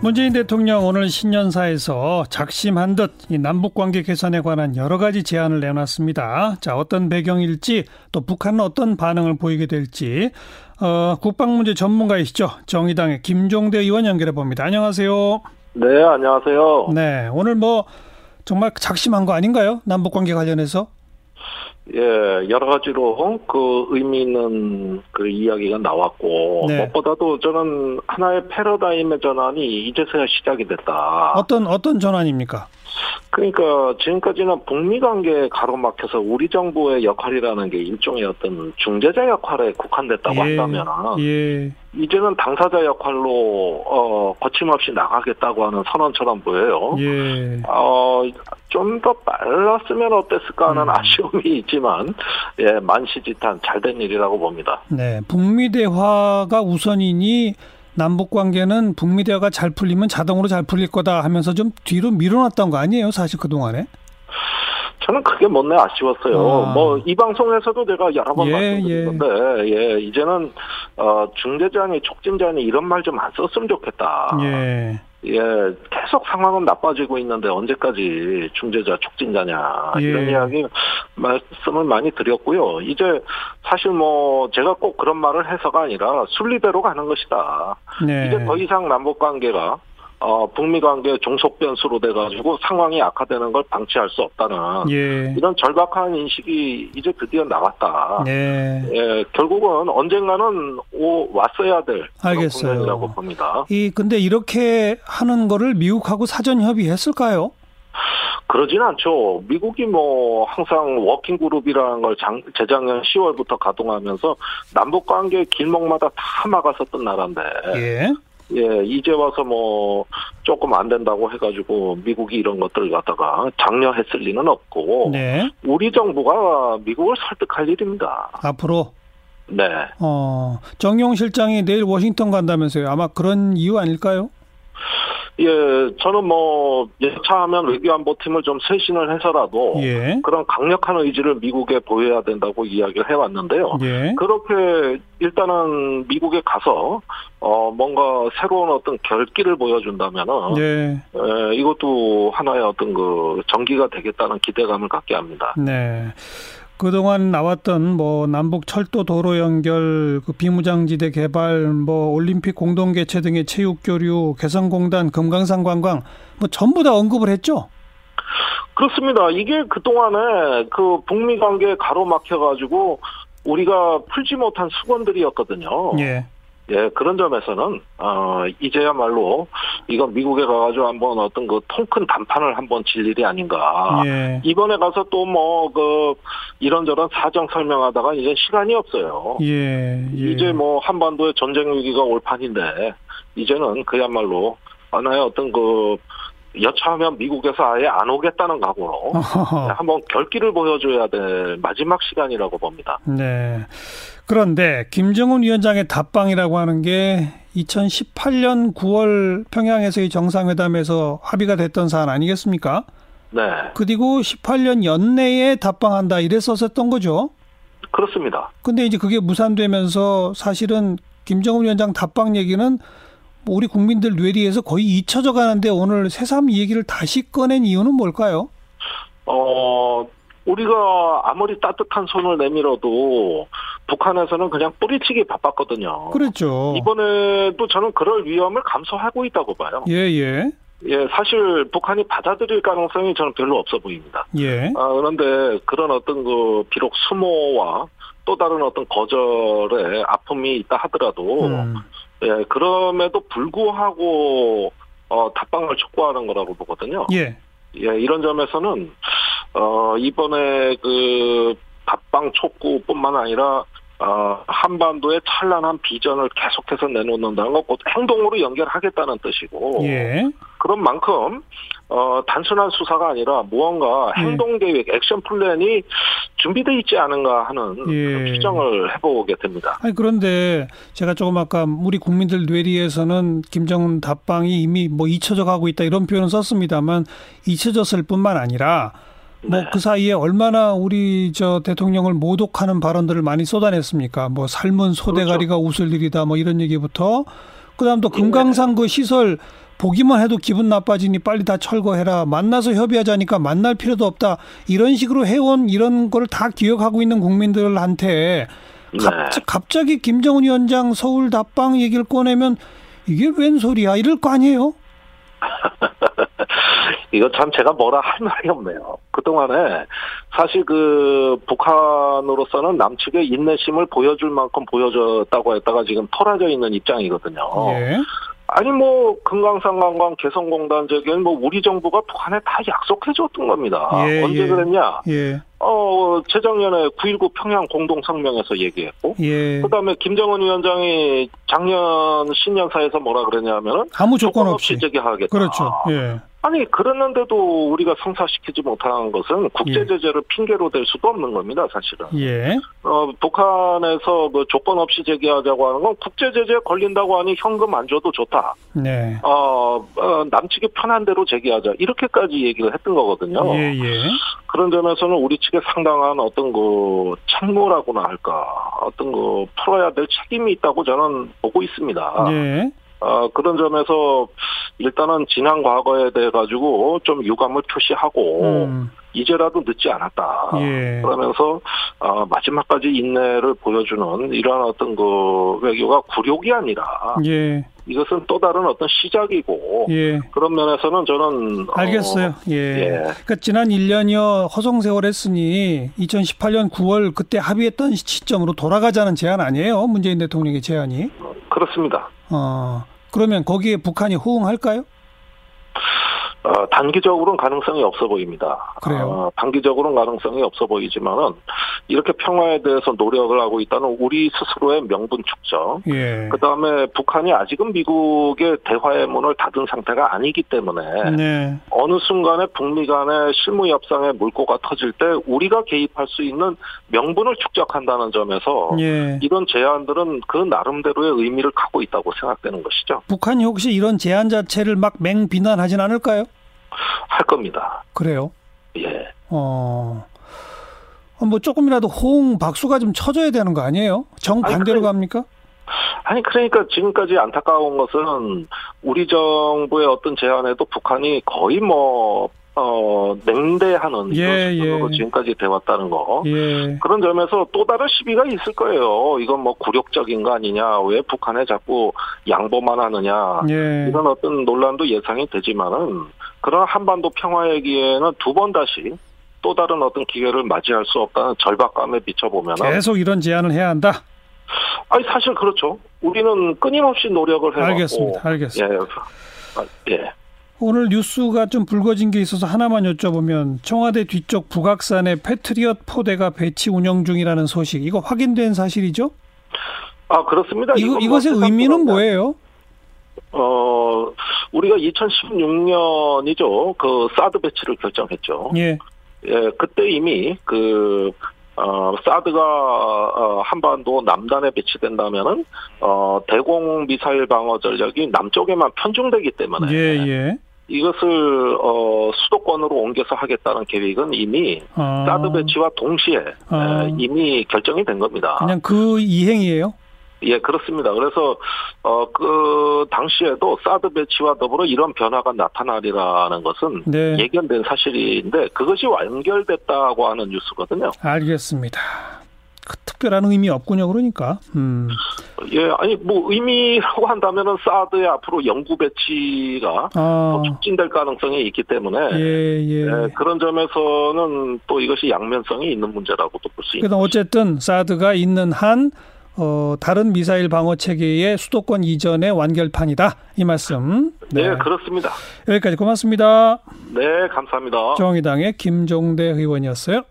문재인 대통령 오늘 신년사에서 작심한 듯 남북 관계 개선에 관한 여러 가지 제안을 내놨습니다. 자, 어떤 배경일지 또 북한은 어떤 반응을 보이게 될지 어, 국방 문제 전문가이시죠. 정의당의 김종대 의원 연결해 봅니다. 안녕하세요. 네, 안녕하세요. 네, 오늘 뭐 정말 작심한 거 아닌가요? 남북 관계 관련해서? 예, 여러 가지로 그 의미 있는 그 이야기가 나왔고 네. 무엇보다도 저는 하나의 패러다임의 전환이 이제서야 시작이 됐다. 어떤 어떤 전환입니까? 그러니까 지금까지는 북미 관계에 가로막혀서 우리 정부의 역할이라는 게 일종의 어떤 중재자 역할에 국한됐다고 예, 한다면 예. 이제는 당사자 역할로 어 거침없이 나가겠다고 하는 선언처럼 보여요. 예. 어 좀 더 빨랐으면 어땠을까 하는 음. 아쉬움이 있지만 예 만시지탄 잘된 일이라고 봅니다. 네, 북미 대화가 우선이니 남북 관계는 북미 대화가 잘 풀리면 자동으로 잘 풀릴 거다 하면서 좀 뒤로 밀어놨던 거 아니에요? 사실 그 동안에? 저는 그게 못내 아쉬웠어요. 아. 뭐이 방송에서도 내가 여러 번 예, 말씀드렸는데, 예. 예, 이제는 어 중대장이 촉진자니 이런 말 좀 안 썼으면 좋겠다. 예. 예, 계속 상황은 나빠지고 있는데 언제까지 중재자 촉진자냐 예. 이런 이야기 말씀을 많이 드렸고요. 이제 사실 뭐 제가 꼭 그런 말을 해서가 아니라 순리대로 가는 것이다. 네. 이제 더 이상 남북 관계가 어, 북미 관계 종속 변수로 돼가지고 상황이 악화되는 걸 방치할 수 없다는 예. 이런 절박한 인식이 이제 드디어 나왔다. 네. 예, 결국은 언젠가는 오, 왔어야 될 알겠어요. 라고 봅니다. 이 근데 이렇게 하는 거를 미국하고 사전 협의했을까요? 그러진 않죠. 미국이 뭐 항상 working group이라는 걸 장, 재작년 10월부터 가동하면서 남북 관계 길목마다 다 막았었던 나라인데. 예. 예, 이제 와서 뭐 조금 안 된다고 해가지고 미국이 이런 것들을 갖다가 장려했을 리는 없고 네. 우리 정부가 미국을 설득할 일입니다. 앞으로 네. 어, 정용 실장이 내일 워싱턴 간다면서요. 아마 그런 이유 아닐까요? 예, 저는 뭐 여차하면 외교안보팀을 좀 쇄신을 해서라도 예. 그런 강력한 의지를 미국에 보여야 된다고 이야기를 해왔는데요. 예. 그렇게 일단은 미국에 가서 어 뭔가 새로운 어떤 결기를 보여준다면은 예. 예, 이것도 하나의 어떤 그 전기가 되겠다는 기대감을 갖게 합니다. 네. 그동안 나왔던 뭐 남북 철도 도로 연결, 그 비무장지대 개발, 뭐 올림픽 공동 개최 등의 체육 교류, 개성공단, 금강산 관광 뭐 전부 다 언급을 했죠. 그렇습니다. 이게 그동안에 그 북미 관계에 가로막혀 가지고 우리가 풀지 못한 수건들이었거든요. 예. 예, 그런 점에서는 어 이제야말로 이건 미국에 가가지고 한번 어떤 그 통 큰 단판을 한번 질 일이 아닌가. 예. 이번에 가서 또 뭐 그 이런저런 사정 설명하다가 이제 시간이 없어요. 예, 예. 이제 뭐 한반도의 전쟁 위기가 올 판인데 이제는 그야말로 하나의 어떤 그 여차하면 미국에서 아예 안 오겠다는 각오로 한번 결기를 보여줘야 될 마지막 시간이라고 봅니다. 네. 그런데 김정은 위원장의 답방이라고 하는 게 2018년 9월 평양에서의 정상회담에서 합의가 됐던 사안 아니겠습니까? 네. 그리고 18년 연내에 답방한다 이랬었었던 거죠. 그렇습니다. 근데 이제 그게 무산되면서 사실은 김정은 위원장 답방 얘기는 뭐 우리 국민들 뇌리에서 거의 잊혀져 가는데 오늘 새삼 이 얘기를 다시 꺼낸 이유는 뭘까요? 어, 우리가 아무리 따뜻한 손을 내밀어도 북한에서는 그냥 뿌리치기 바빴거든요. 그렇죠. 이번에도 저는 그럴 위험을 감소하고 있다고 봐요. 예, 예. 예, 사실 북한이 받아들일 가능성이 저는 별로 없어 보입니다. 예. 아, 그런데 그런 어떤 그 비록 수모와 또 다른 어떤 거절의 아픔이 있다 하더라도 음. 예, 그럼에도 불구하고 어 답방을 촉구하는 거라고 보거든요. 예. 예, 이런 점에서는 어 이번에 그 답방 촉구뿐만 아니라 어, 한반도의 찬란한 비전을 계속해서 내놓는다는 것곧 행동으로 연결하겠다는 뜻이고 예. 그런 만큼 어, 단순한 수사가 아니라 무언가 예. 행동 계획, 액션 플랜이 준비돼 있지 않은가 하는 예. 추정을 해보게 됩니다. 아니 그런데 제가 조금 아까 우리 국민들 뇌리에서는 김정은 답방이 이미 뭐 잊혀져 가고 있다 이런 표현을 썼습니다만 잊혀졌을 뿐만 아니라 뭐그 네. 사이에 얼마나 우리 저 대통령을 모독하는 발언들을 많이 쏟아냈습니까? 뭐 삶은 소대가리가 그렇죠. 웃을 일이다 뭐 이런 얘기부터 그다음 또 금강산 그 시설 보기만 해도 기분 나빠지니 빨리 다 철거해라. 만나서 협의하자니까 만날 필요도 없다. 이런 식으로 해온 이런 걸다 기억하고 있는 국민들한테 네. 갑자, 갑자기 김정은 위원장 서울 답방 얘기를 꺼내면 이게 웬 소리야? 이럴 거 아니에요? 이거 참 제가 뭐라 할 말이 없네요. 그동안에 사실 그 북한으로서는 남측의 인내심을 보여줄 만큼 보여줬다고 했다가 지금 털어져 있는 입장이거든요. 예. 아니 뭐 금강산 관광 개성공단 저기는 뭐 우리 정부가 북한에 다 약속해 줬던 겁니다. 예, 언제 예. 그랬냐? 예. 어 재작년에 9.19 평양 공동 성명에서 얘기했고, 예. 그다음에 김정은 위원장이 작년 신년사에서 뭐라 그랬냐면은 아무 조건 없이, 없이 제기하겠다. 그렇죠. 예. 아니 그랬는데도 우리가 성사시키지 못한 것은 국제 제재를 예. 핑계로 댈 수도 없는 겁니다, 사실은. 예. 어 북한에서 그 조건 없이 제기하자고 하는 건 국제 제재에 걸린다고 하니 현금 안 줘도 좋다. 네. 어, 어 남측이 편한 대로 제기하자 이렇게까지 얘기를 했던 거거든요. 예, 예. 그런 점에서는 우리 측에 상당한 어떤 그 책무라고나 할까 어떤 그 풀어야 될 책임이 있다고 저는 보고 있습니다. 예. 어, 그런 점에서 일단은 지난 과거에 대해 가지고 좀 유감을 표시하고 음. 이제라도 늦지 않았다. 예. 그러면서 어, 마지막까지 인내를 보여주는 이러한 어떤 그 외교가 굴욕이 아니라 예. 이것은 또 다른 어떤 시작이고 예. 그런 면에서는 저는 어, 알겠어요. 어, 예. 예. 그러니까 지난 1년여 허송 세월 했으니 2018년 9월 그때 합의했던 시점으로 돌아가자는 제안 아니에요? 문재인 대통령의 제안이? 그렇습니다. 어, 그러면 거기에 북한이 호응할까요? 어, 단기적으로는 가능성이 없어 보입니다. 그래요. 어, 단기적으로는 가능성이 없어 보이지만은 이렇게 평화에 대해서 노력을 하고 있다는 우리 스스로의 명분 축적. 예. 그 다음에 북한이 아직은 미국의 대화의 문을 닫은 상태가 아니기 때문에 네. 어느 순간에 북미 간의 실무 협상의 물꼬가 터질 때 우리가 개입할 수 있는 명분을 축적한다는 점에서 예. 이런 제안들은 그 나름대로의 의미를 갖고 있다고 생각되는 것이죠. 북한이 혹시 이런 제안 자체를 막 맹비난하진 않을까요? 할 겁니다. 그래요? 예. 어. 어. 뭐 조금이라도 호응 박수가 좀 쳐줘야 되는 거 아니에요? 정 반대로 갑니까? 아니 그러니까 지금까지 안타까운 것은 우리 정부의 어떤 제안에도 북한이 거의 뭐 어, 냉대하는 예, 이런 예. 지금까지 돼왔다는 거. 예. 그런 점에서 또 다른 시비가 있을 거예요. 이건 뭐 굴욕적인 거 아니냐. 왜 북한에 자꾸 양보만 하느냐. 예. 이런 어떤 논란도 예상이 되지만은 그런 한반도 평화 얘기에는 두 번 다시 또 다른 어떤 기회를 맞이할 수 없다는 절박감에 비춰보면 계속 이런 제안을 해야 한다. 아니 사실 그렇죠. 우리는 끊임없이 노력을 해왔고. 알겠습니다. 알겠습니다. 예. 아, 예. 오늘 뉴스가 좀 불거진 게 있어서 하나만 여쭤보면 청와대 뒤쪽 북악산에 패트리엇 포대가 배치 운영 중이라는 소식 이거 확인된 사실이죠? 아 그렇습니다. 이거, 이것의 의미는 뭐예요? 어, 우리가 2016년이죠. 그 사드 배치를 결정했죠. 예. 예, 그때 이미 그 어, 사드가 어, 한반도 남단에 배치된다면은 어, 대공 미사일 방어 전력이 남쪽에만 편중되기 때문에 예, 예. 이것을 어, 수도권으로 옮겨서 하겠다는 계획은 이미 아. 사드 배치와 동시에 아. 에, 이미 결정이 된 겁니다. 그냥 그 이행이에요? 예, 그렇습니다. 그래서 어 그 당시에도 사드 배치와 더불어 이런 변화가 나타나리라는 것은 네. 예견된 사실인데 그것이 완결됐다고 하는 뉴스거든요. 알겠습니다. 그 특별한 의미 없군요. 그러니까. 음. 예, 아니 뭐 의미라고 한다면은 사드의 앞으로 영구 배치가 아. 더 촉진될 가능성이 있기 때문에 예, 예. 예, 그런 점에서는 또 이것이 양면성이 있는 문제라고도 볼 수 있습니다. 어쨌든 사드가 있는 한 어, 다른 미사일 방어 체계의 수도권 이전의 완결판이다. 이 말씀. 네, 네 그렇습니다. 여기까지 고맙습니다. 네, 감사합니다. 정의당의 김종대 의원이었어요.